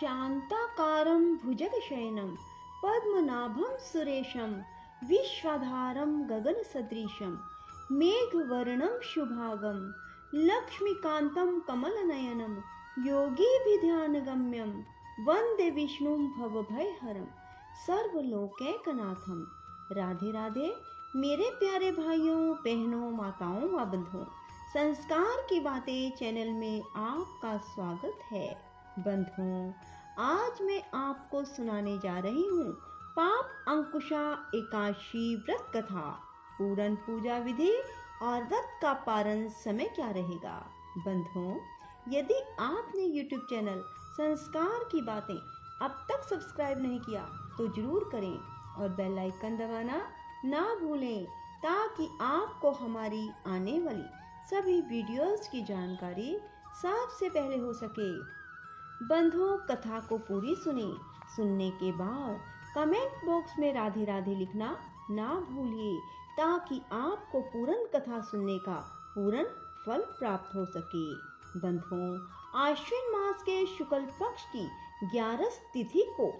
शान्ताकारं भुजगशयनं, पद्मनाभं सुरेशं, विश्वाधारं गगनसदृशं, मेघवर्णं शुभागं, लक्ष्मीकान्तं कमलनयनं योगीभिध्यानगम्यं वंदे विष्णुं भवभयहरं, सर्वलोकैकनाथं। राधे राधे, मेरे प्यारे भाइयों, बहनों, माताओं व बंधुओं संस्कार की बातें चैनल में आपका स्वागत है। बंधुओं आज मैं आपको सुनाने जा रही हूँ पाप अंकुशा एकाशी व्रत कथा। पूरन पूजा विधि और व्रत का पारण समय क्या रहेगा? बंधुओं यदि आपने YouTube चैनल संस्कार की बातें अब तक सब्सक्राइब नहीं किया तो ज़रूर करें और बेल आइकन दबाना ना भूलें ताकि आपको हमारी आने वाली सभी वीडियोस की जानकारी सबसे पहले हो सके। बंधुओं कथा को पूरी सुने। सुनने के बाद कमेंट बॉक्स में राधे राधे लिखना ना भूलिए, ताकि आपको पूर्ण कथा सुनने का पूर्ण फल प्राप्त हो सके। बंधुओं, आश्विन मास के शुक्ल पक्ष की ग्यारह तिथि को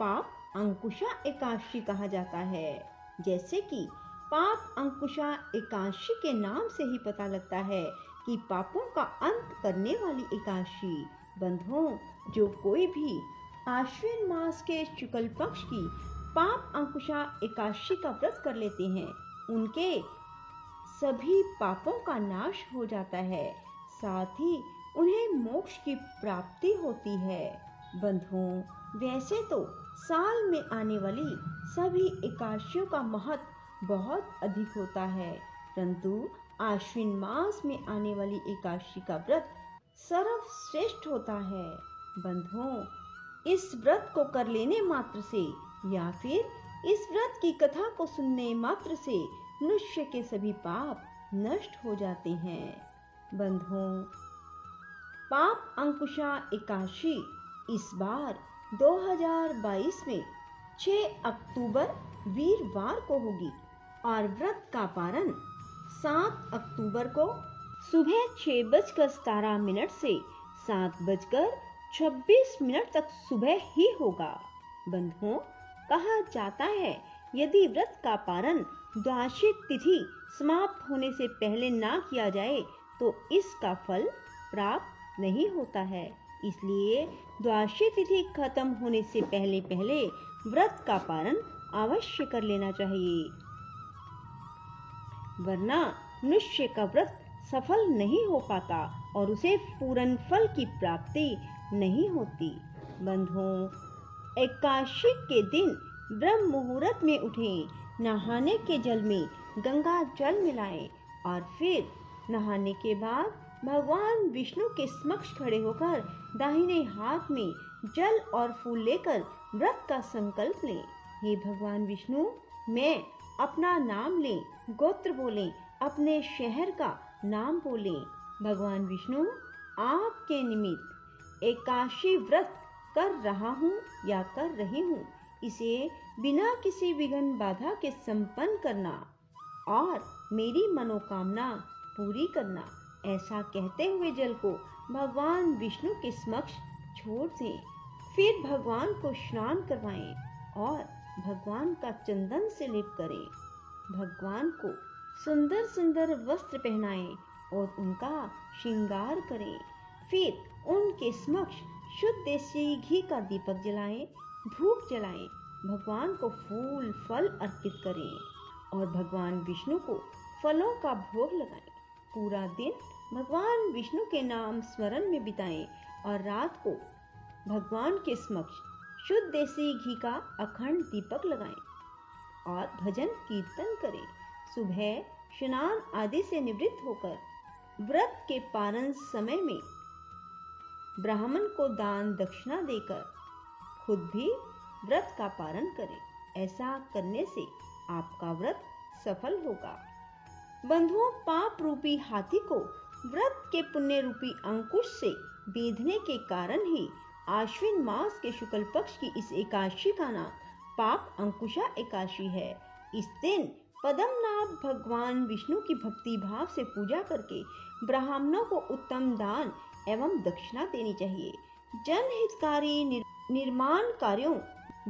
पाप अंकुशा एकादशी कहा जाता है। जैसे कि पाप अंकुशा एकादशी के नाम से ही पता लगता है कि पापों का अंत करने वाली एकादशी बंधुओं, जो कोई भी आश्विन मास के शुक्ल पक्ष की पाप अंकुशा एकादशी का व्रत कर लेते हैं, उनके सभी पापों का नाश हो जाता है। साथ ही उन्हें मोक्ष की प्राप्ति होती है। बंधुओं, वैसे तो साल में आने वाली सभी एकादशियों का महत्व बहुत अधिक होता है, परंतु आश्विन मास में आने वाली एकादशी का व्रत सर्वश्रेष्ठ होता है। बंधुओं, इस व्रत को कर लेने मात्र से, या फिर इस व्रत की कथा को सुनने मात्र से मनुष्य के सभी पाप नष्ट हो जाते हैं। बंधुओं, पाप अंकुशा एकादशी इस बार 2022 में 6 अक्टूबर वीरवार को होगी और व्रत का पारण 7 अक्टूबर को सुबह छह बजकर सतारह मिनट से सात बजकर छब्बीस मिनट तक सुबह ही होगा। बंधुओं कहा जाता है। यदि व्रत का पारण द्वादशी तिथि समाप्त होने से पहले ना किया जाए तो इसका फल प्राप्त नहीं होता है। इसलिए द्वादशी तिथि खत्म होने से पहले पहले व्रत का पारण अवश्य कर लेना चाहिए। वरना मनुष्य का व्रत सफल नहीं हो पाता और उसे पूर्ण फल की प्राप्ति नहीं होती। बंधुओं एकादशी के दिन ब्रह्म मुहूर्त में उठें, नहाने के जल में गंगा जल मिलाएँ और फिर नहाने के बाद भगवान विष्णु के समक्ष खड़े होकर दाहिने हाथ में जल और फूल लेकर व्रत का संकल्प लें। हे भगवान विष्णु, मैं अपना नाम लें, गोत्र बोलें, अपने शहर का नाम बोलें। भगवान विष्णु, आपके निमित्त एकाशी व्रत कर रहा हूँ या कर रही हूँ। इसे बिना किसी विघ्न बाधा के संपन्न करना और मेरी मनोकामना पूरी करना। ऐसा कहते हुए जल को भगवान विष्णु के समक्ष छोड़ दें। फिर भगवान को स्नान करवाएँ और भगवान का चंदन से लिप करें। भगवान को सुंदर सुंदर वस्त्र पहनाएँ और उनका श्रृंगार करें। फिर उनके समक्ष शुद्ध देसी घी का दीपक जलाएँ धूप जलाएँ, भगवान को फूल, फल अर्पित करें और भगवान विष्णु को फलों का भोग लगाएँ। पूरा दिन भगवान विष्णु के नाम स्मरण में बिताएँ और रात को भगवान के समक्ष शुद्ध देसी घी का अखंड दीपक लगाएँ और भजन कीर्तन करें। सुबह स्नान आदि से निवृत्त होकर व्रत के पारण समय में ब्राह्मण को दान दक्षिणा देकर खुद भी व्रत का पारण करें। ऐसा करने से आपका व्रत सफल होगा। बंधुओं, पाप रूपी हाथी को व्रत के पुण्य रूपी अंकुश से बेधने के कारण ही आश्विन मास के शुक्ल पक्ष की इस एकादशी का नाम पाप अंकुशा एकादशी है। इस दिन पदमनाभ भगवान विष्णु की भक्ति भाव से पूजा करके ब्राह्मणों को उत्तम दान एवं दक्षिणा देनी चाहिए। जनहितकारी निर, निर्माण कार्यों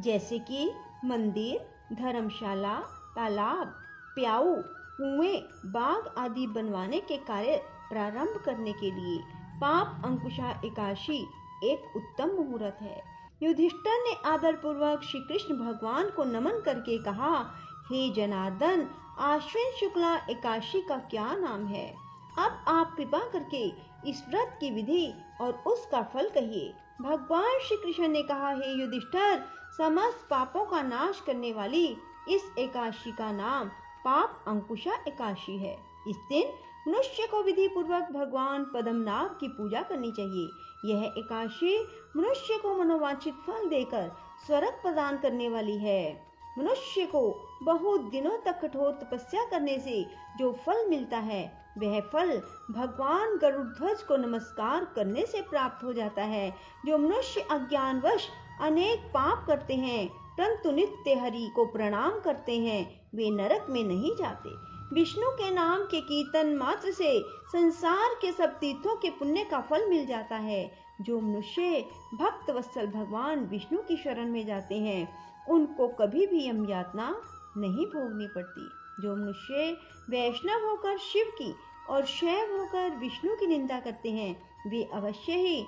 जैसे कि मंदिर धर्मशाला तालाब प्याऊ कुएँ बाग आदि बनवाने के कार्य प्रारंभ करने के लिए पाप अंकुशा एकाशी एक उत्तम मुहूर्त है। युधिष्ठर ने आदर पूर्वक श्री कृष्ण भगवान को नमन करके कहा हे जनार्दन, आश्विन शुक्ला एकाशी का क्या नाम है? अब आप कृपा करके इस व्रत की विधि और उसका फल कहिए। भगवान श्री कृष्ण ने कहा, हे युधिष्ठर, समस्त पापों का नाश करने वाली इस एकाशी का नाम पाप अंकुशा एकाशी है। इस दिन मनुष्य को विधि पूर्वक भगवान पद्मनाभ की पूजा करनी चाहिए। यह एकाशी मनुष्य को मनोवांछित फल देकर स्वर्ग प्रदान करने वाली है। मनुष्य को बहुत दिनों तक कठोर तपस्या करने से जो फल मिलता है, वह फल भगवान गरुड़ को नमस्कार करने से प्राप्त हो जाता है। जो मनुष्य अज्ञानवश अनेक पाप करते हैं, परंतु नित्य हरि को प्रणाम करते हैं, वे नरक में नहीं जाते। विष्णु के नाम के कीर्तन मात्र से संसार के सब तीर्थों के पुण्य का फल मिल जाता है। जो मनुष्य भक्त वत्सल भगवान विष्णु की शरण में जाते हैं, उनको कभी भी यम यातना नहीं भोगनी पड़ती। जो मनुष्य वैष्णव होकर शिव की और शैव होकर विष्णु की निंदा करते हैं, वे अवश्य ही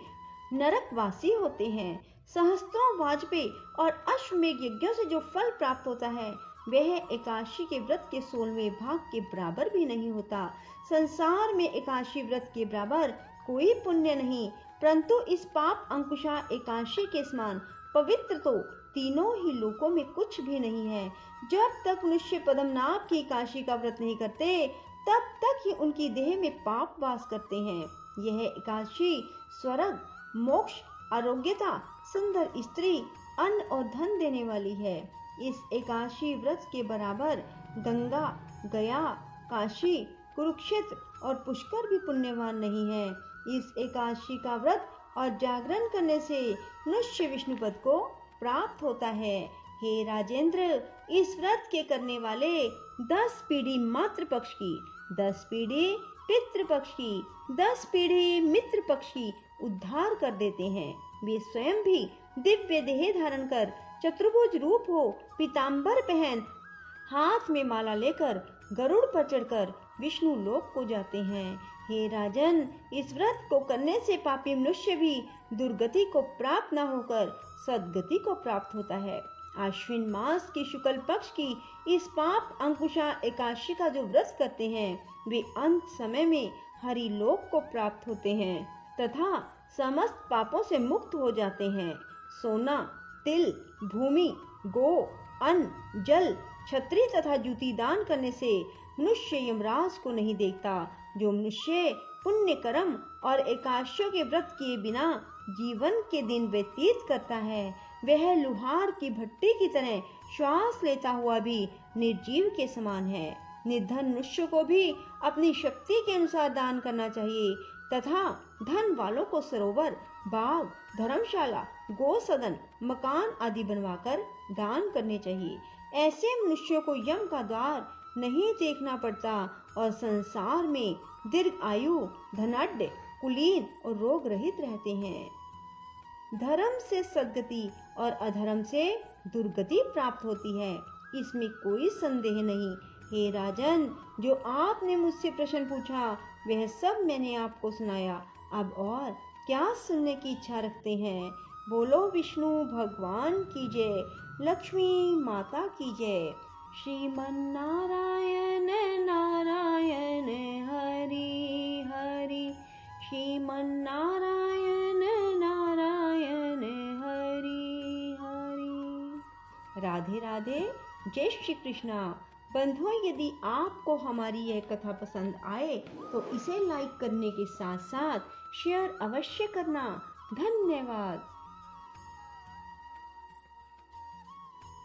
नरकवासी होते हैं। सहस्त्रों वाजपेयी और अश्वमेघ यज्ञों से जो फल प्राप्त होता है, वह एकाशी के व्रत के सोलवे भाग के बराबर भी नहीं होता। संसार में एकाशी व्रत के बराबर कोई पुण्य नहीं परंतु इस पाप अंकुशा एकाशी के समान पवित्र तो तीनों ही लोकों में कुछ भी नहीं है। जब तक मनुष्य पद्मनाभ की एकाशी का व्रत नहीं करते, तब तक ही उनकी देह में पाप वास करते हैं। यह एकादशी स्वर्ग, मोक्ष, आरोग्यता, सुंदर स्त्री, अन्न और धन देने वाली है। इस एकादशी व्रत के बराबर गंगा, गया, काशी, कुरुक्षेत्र और पुष्कर भी पुण्यवान नहीं है। इस एकादशी का व्रत और जागरण करने से मनुष्य विष्णु पद को प्राप्त होता है। हे राजेंद्र, इस व्रत के करने वाले दस पीढ़ी मात्र पक्ष की, दस पीढ़ी पितृ पक्ष की, दस पीढ़ी मित्र पक्ष की उद्धार कर देते हैं। वे स्वयं भी दिव्य देह धारण कर चतुर्भुज रूप हो पीताम्बर पहन हाथ में माला लेकर गरुड़ पर चढ़कर विष्णु लोक को जाते हैं। हे राजन, इस व्रत को करने से पापी मनुष्य भी दुर्गति को प्राप्त न होकर सदगति को प्राप्त होता है। आश्विन मास की शुक्ल पक्ष की इस पाप अंकुशा एकादशी का जो व्रत करते हैं, वे अंत समय में हरि लोक को प्राप्त होते हैं तथा समस्त पापों से मुक्त हो जाते हैं। सोना, तिल, भूमि, गो, अन्न, जल, छत्री तथा जूती दान करने से मनुष्य यमराज को नहीं देखता। जो मनुष्य पुण्य कर्म और एकादशियों के व्रत किए बिना जीवन के दिन व्यतीत करता है, वह लुहार की भट्टी की तरह श्वास लेता हुआ भी निर्जीव के समान है। निर्धन मनुष्य को भी अपनी शक्ति के अनुसार दान करना चाहिए, तथा धन वालों को सरोवर, बाग, धर्मशाला, गो सदन, मकान आदि बनवाकर दान करने चाहिए। ऐसे मनुष्यों को यम का द्वार नहीं देखना पड़ता और संसार में दीर्घ आयु, धनाढ़, कुलीन और रोग रहित रहते हैं। धर्म से सदगति और अधर्म से दुर्गति प्राप्त होती है। इसमें कोई संदेह नहीं। हे राजन, जो आपने मुझसे प्रश्न पूछा, वह सब मैंने आपको सुनाया। अब और क्या सुनने की इच्छा रखते हैं? बोलो विष्णु, भगवान की जय, लक्ष्मी माता की जय। श्रीमन नारायण, हरि हरि। श्रीमन नारायण नारायण हरि हरि। राधे राधे। जय श्री कृष्णा बंधुओं, यदि आपको हमारी यह कथा पसंद आए तो इसे लाइक करने के साथ साथ शेयर अवश्य करना। धन्यवाद।